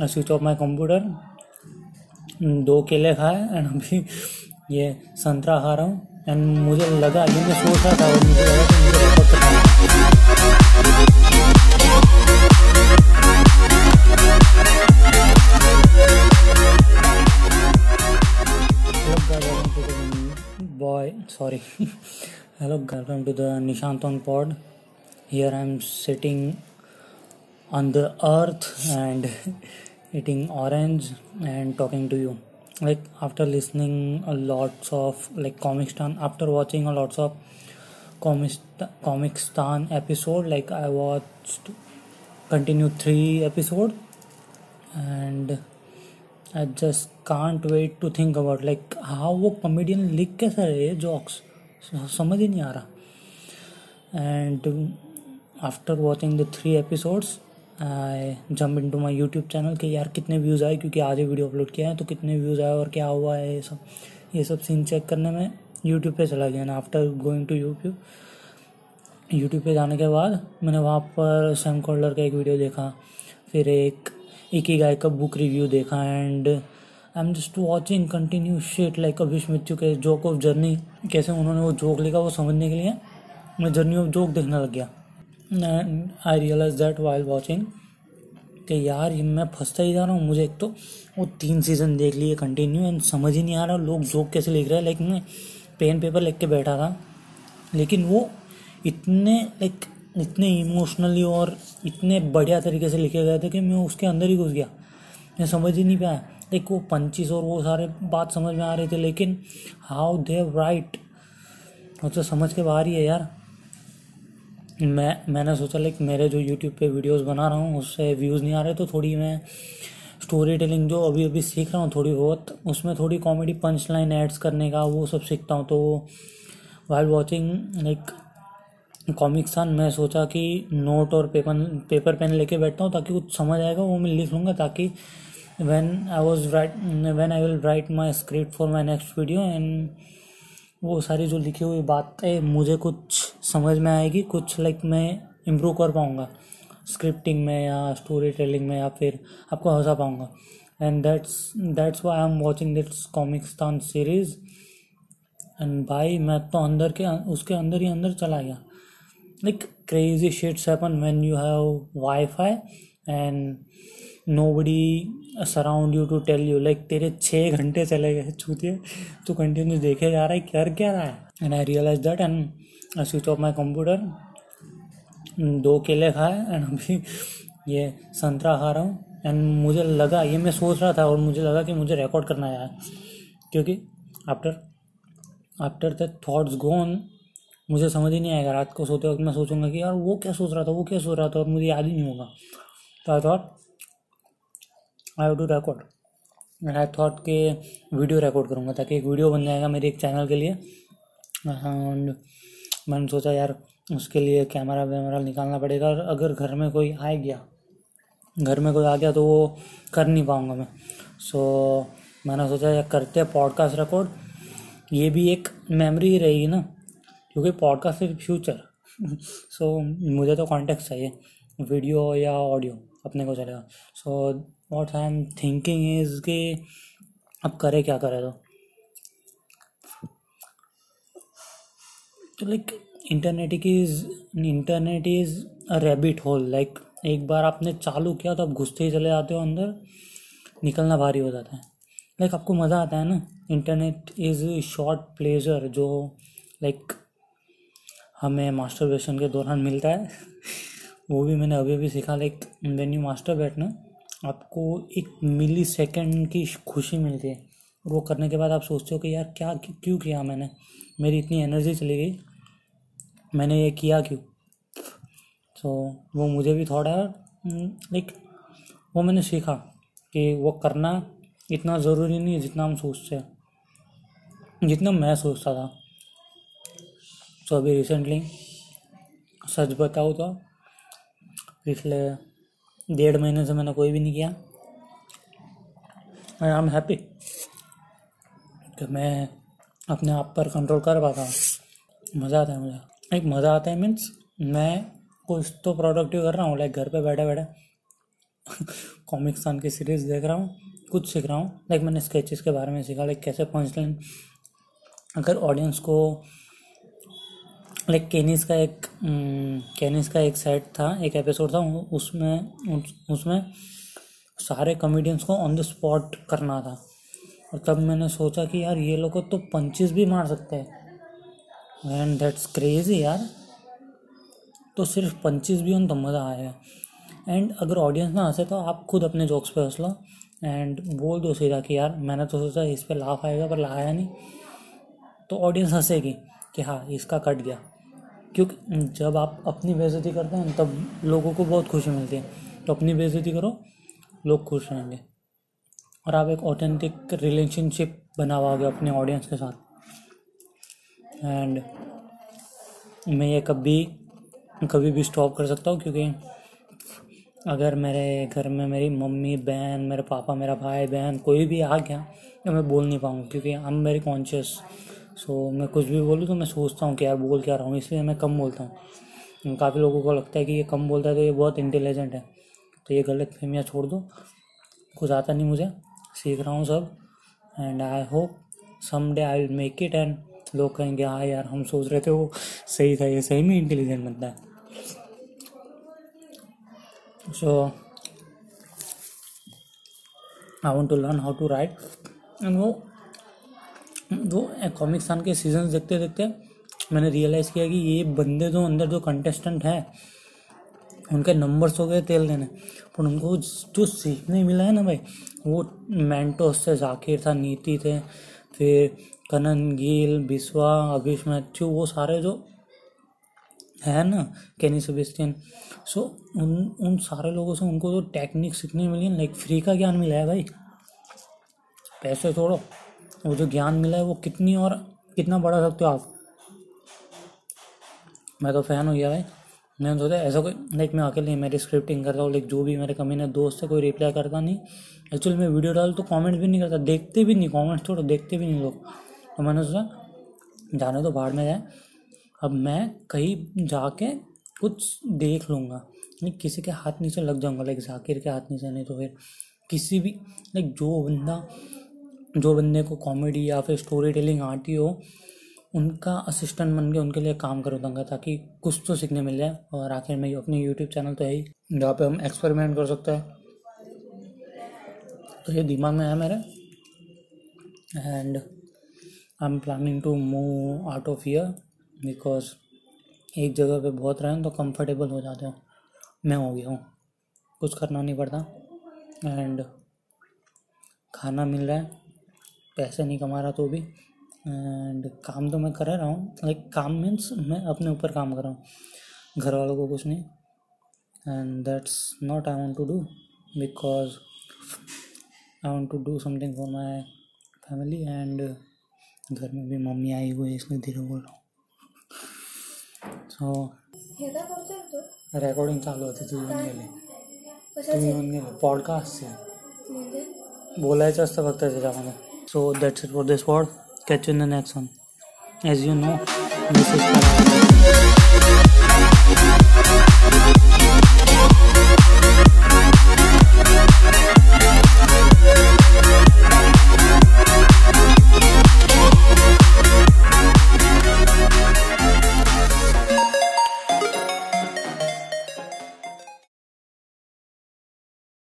Switch off my computer दो केले खाए एंड अभी ये संतरा खा रहा हूँ. एंड मुझे लगा ये मैं सोच रहा था sorry hello welcome to the Nishant on pod here I am sitting on the earth and eating orange and talking to you. Like after listening a lots of like Comic Stan, after watching a lots of Comic Comic Stan episode, like I watched continue three episode and I just can't wait to think about like how वो comedian लिख कैसे रहे हैं jokes समझ ही आ रहा and after watching the three episodes I jump into my YouTube channel कि यार कितने व्यूज़ आए, क्योंकि आज ही वीडियो अपलोड किया है तो कितने व्यूज़ आए और क्या हुआ है, ये सब। ये सब सीन चेक करने में यूट्यूब पे चला गया ना after going to YouTube YouTube पे जाने के बाद मैंने वहाँ पर सैम कॉलर का एक वीडियो देखा, फिर एक एक ही गाय का बुक रिव्यू देखा and I am just watching continue shed like Abhish मिच्चू के जोक ऑफ़ जर्नी कैसे उन्होंने वो जोक लिखा वो समझने के लिए, मैं जर्नी ऑफ़ जोक देखने लग गया। I realise that while watching कि यार मैं फंसता ही जा रहा हूँ। मुझे एक तो वो तीन सीज़न देख लिए कंटिन्यू एंड समझ ही नहीं आ रहा लोग जोक कैसे लिख रहे हैं। लाइक मैं पेन पेपर लिख के बैठा था। लेकिन वो इतने लाइक इतने इमोशनली और इतने बढ़िया तरीके से लिखे गए थे कि मैं उसके अंदर ही घुस गया। मैं समझ ही नहीं पाया। लाइक वो पंचीस और वो सारे बात समझ में आ रहे थे, लेकिन हाउ दे राइट वो तो समझ के बाहर ही है यार। मैं, मैंने सोचा लाइक मेरे जो यूट्यूब पे वीडियोस बना रहा हूँ, उससे व्यूज़ नहीं आ रहे तो थोड़ी मैं स्टोरी टेलिंग जो अभी अभी सीख रहा हूँ थोड़ी बहुत, उसमें थोड़ी कॉमेडी पंच लाइन एड्स करने का वो सब सीखता हूँ तो while watching like comic son मैं सोचा कि नोट और पेपर पेपर पेन लेके बैठता हूँ, ताकि कुछ समझ आएगा, वो मैं लिख लूँगा, ताकि when I was write when I will write my script for my next video and वो सारी जो लिखी हुई बातें, मुझे कुछ समझ में आएगी, कुछ लाइक मैं इम्प्रूव कर पाऊँगा। स्क्रिप्टिंग में या स्टोरी टेलिंग में या फिर आपको हंसा पाऊँगा। And that's that's why I am watching this Comicstaan series and भाई, मैं तो अंदर के, उसके अंदर ही अंदर चला गया। Like, crazy shits happen when you have wi-fi and nobody surround you to tell you, like, तेरे छः घंटे चले गए छूतिए तू कंटिन्यू देखे जा रहा है, कर क्या रहा है? And I realise that and I switch off my computer. दो केले खाए एंड अभी ये संतरा खा रहा हूँ। एंड मुझे लगा, ये मैं सोच रहा था और मुझे लगा कि मुझे रिकॉर्ड करना है क्योंकि after after the thoughts gone मुझे समझ ही नहीं आएगा रात को सोते वक्त मैं सोचूँगा कि यार वो क्या सोच रहा था, वो क्या सोच रहा था और मुझे याद ही नहीं होगा। तो I thought I have to record and I thought के वीडियो रिकॉर्ड करूँगा ताकि एक वीडियो बन जाएगा मेरे एक चैनल के लिए। एंड मैंने सोचा, यार, उसके लिए कैमरा वैमरा निकालना पड़ेगा और अगर घर में कोई आ गया, घर में कोई आ गया तो वो कर नहीं पाऊँगा मैं। सो मैंने सोचा, यार, करते हैं पॉडकास्ट रिकॉर्ड ये भी एक मेमोरी ही रहेगी ना, क्योंकि पॉडकास्ट इज़ फ्यूचर सो मुझे तो कॉन्टेक्ट चाहिए वीडियो या ऑडियो अपने को चलेगा। So what I am thinking is कि अब करे, क्या करे तो। तो like internet is internet is a rabbit hole like एक बार आपने चालू किया तो आप घुसते ही चले जाते हो अंदर, निकलना भारी हो जाता है। लाइक आपको मज़ा आता है ना? इंटरनेट इज़ शॉर्ट प्लेजर जो लाइक हमें मास्टरबेशन के दौरान मिलता है। वो भी मैंने अभी अभी सीखा। लाइक वेन यू मास्टर बैठना, आपको एक मिली सेकेंड की खुशी मिलती है। वो करने के बाद आप सोचते हो कि यार, क्या, क्यों किया मैंने? मेरी इतनी एनर्जी चली गई। मैंने ये किया क्यों? तो वो मुझे भी थोड़ा लाइक वो मैंने सीखा कि वो करना इतना ज़रूरी नहीं है जितना हम सोचते हैं। जितना मैं सोचता था। तो अभी रिसेंटली सच बताऊँ तो पिछले डेढ़ महीने से मैंने कोई भी नहीं किया। आई एम हैप्पी कि मैं अपने आप पर कंट्रोल कर पाता हूँ। मज़ा आता है मुझे। एक मज़ा आता है मीन्स मैं कुछ तो प्रोडक्टिव कर रहा हूँ लाइक घर पे बैठे बैठे। कॉमिक्स की सीरीज़ देख रहा हूँ कुछ सीख रहा हूँ। लाइक मैंने स्केचेस के बारे में सीखा लाइक कैसे पंच लाइन अगर ऑडियंस को लाइक केनिस का एक केनिस हम्म, का एक सेट था एक एपिसोड था उसमें उसमें सारे कॉमेडियंस को ऑन द स्पॉट करना था। और तब मैंने सोचा कि यार ये लोग तो पंचेस भी मार सकते हैं। एंड दैट्स क्रेजी यार। तो सिर्फ़ पंचेस भी उन तो मज़ा आएगा एंड अगर ऑडियंस ना हंसे तो आप खुद अपने जोक्स पे हंस लो। एंड बोल दो सीधा कि यार, मैंने तो सोचा इस पर लाफ आएगा, पर लाया नहीं। तो ऑडियंस हंसेगी कि हाँ इसका कट गया। क्योंकि जब आप अपनी बेइज्जती करते हैं, तब लोगों को बहुत खुशी मिलती है। तो अपनी बेइज्जती करो, लोग खुश रहेंगे। और आप एक ऑथेंटिक रिलेशनशिप बना हुआ अपने ऑडियंस के साथ। एंड मैं ये कभी कभी भी स्टॉप कर सकता हूँ क्योंकि अगर मेरे घर में मेरी मम्मी, बहन, मेरे पापा, मेरा भाई, बहन, कोई भी आ गया तो मैं बोल नहीं पाऊँगा क्योंकि I am very conscious so मैं कुछ भी बोलूँ तो मैं सोचता हूँ कि यार बोल क्या रहा हूँ, इसलिए मैं कम बोलता हूँ। काफ़ी लोगों को लगता है कि ये कम बोलता है तो ये बहुत इंटेलिजेंट है। तो ये गलत फहमियाँ छोड़ दो। कुछ आता नहीं मुझे। सीख रहा हूँ सब। And I hope someday I will make it and लोग कहेंगे हाँ यार, हम सोच रहे थे वो सही था, ये सही में इंटेलिजेंट बनता है। So I want to learn how to write and वो वो कॉमिक के सीज़न देखते देखते मैंने रियलाइज़ किया कि ये बंदे जो अंदर जो कंटेस्टेंट हैं, उनके नंबर्स हो गए तेल देने। पर उनको जो सीखने मिला है ना भाई, वो मैंटोस से जाकिर था नीति थे, फिर कनन, गिल, बिस्वा अभिष मैथ्यू वो सारे जो है ना, कैनी सेबेस्टियन। सो उन उन सारे लोगों से उनको जो टेक्निक सीखने मिली है लाइक फ्री का ज्ञान मिला है भाई। पैसे छोड़ो, वो जो ज्ञान मिला है, वो कितनी और, कितना बढ़ा सकते हो आप। मैं तो फ़ैन हो गया भाई। मैंने सोचा ऐसा कोई लाइक मैं अकेले मेरी स्क्रिप्टिंग करता हूँ लाइक जो भी मेरे कमी दोस्त है कोई रिप्लाई करता नहीं। एक्चुअली मैं वीडियो डाल तो कमेंट भी नहीं करता, देखते भी नहीं कमेंट्स छोड़ो, देखते भी नहीं लोग। तो मैंने सोचा, जाने तो बाहर में जाए अब मैं कहीं जाके कुछ देख लूँगा। नहीं, किसी के हाथ नीचे लग जाऊँगा लाइक जाकिर के हाथ नीचे, नहीं तो फिर किसी भी लाइक जो बंदा, जो बंदे को कॉमेडी या फिर स्टोरी टेलिंग आती हो, उनका असिस्टेंट बन के उनके लिए काम करो दूँगा, ताकि कुछ तो सीखने मिल जाए। और आखिर में अपनी यूट्यूब चैनल तो है ही, जहाँ पे हम एक्सपेरिमेंट कर सकते हैं। तो ये दिमाग में है मेरे। And I am planning to move out of here because एक जगह पे बहुत रहें तो कंफर्टेबल हो जाते हो। मैं हो गया हूँ। कुछ करना नहीं पड़ता। एंड खाना मिल रहा है। पैसे नहीं कमा रहा तो भी। एंड काम तो मैं कर रहा हूँ। लाइक काम मीन्स मैं अपने ऊपर काम कर रहा हूँ। घर वालों को कुछ नहीं। And that's not I want to do because I want to do something for my family and घर में भी मम्मी आई हुई है इसलिए धीरे बोल हूँ। सो रेकॉर्डिंग चालू होती तुझी येऊन गेली तुम्ही येऊन गेले पॉडकास्टचे बोलायचं असतं फक्त त्याच्यामध्ये so. That's it for this word catch in the next one as you know this is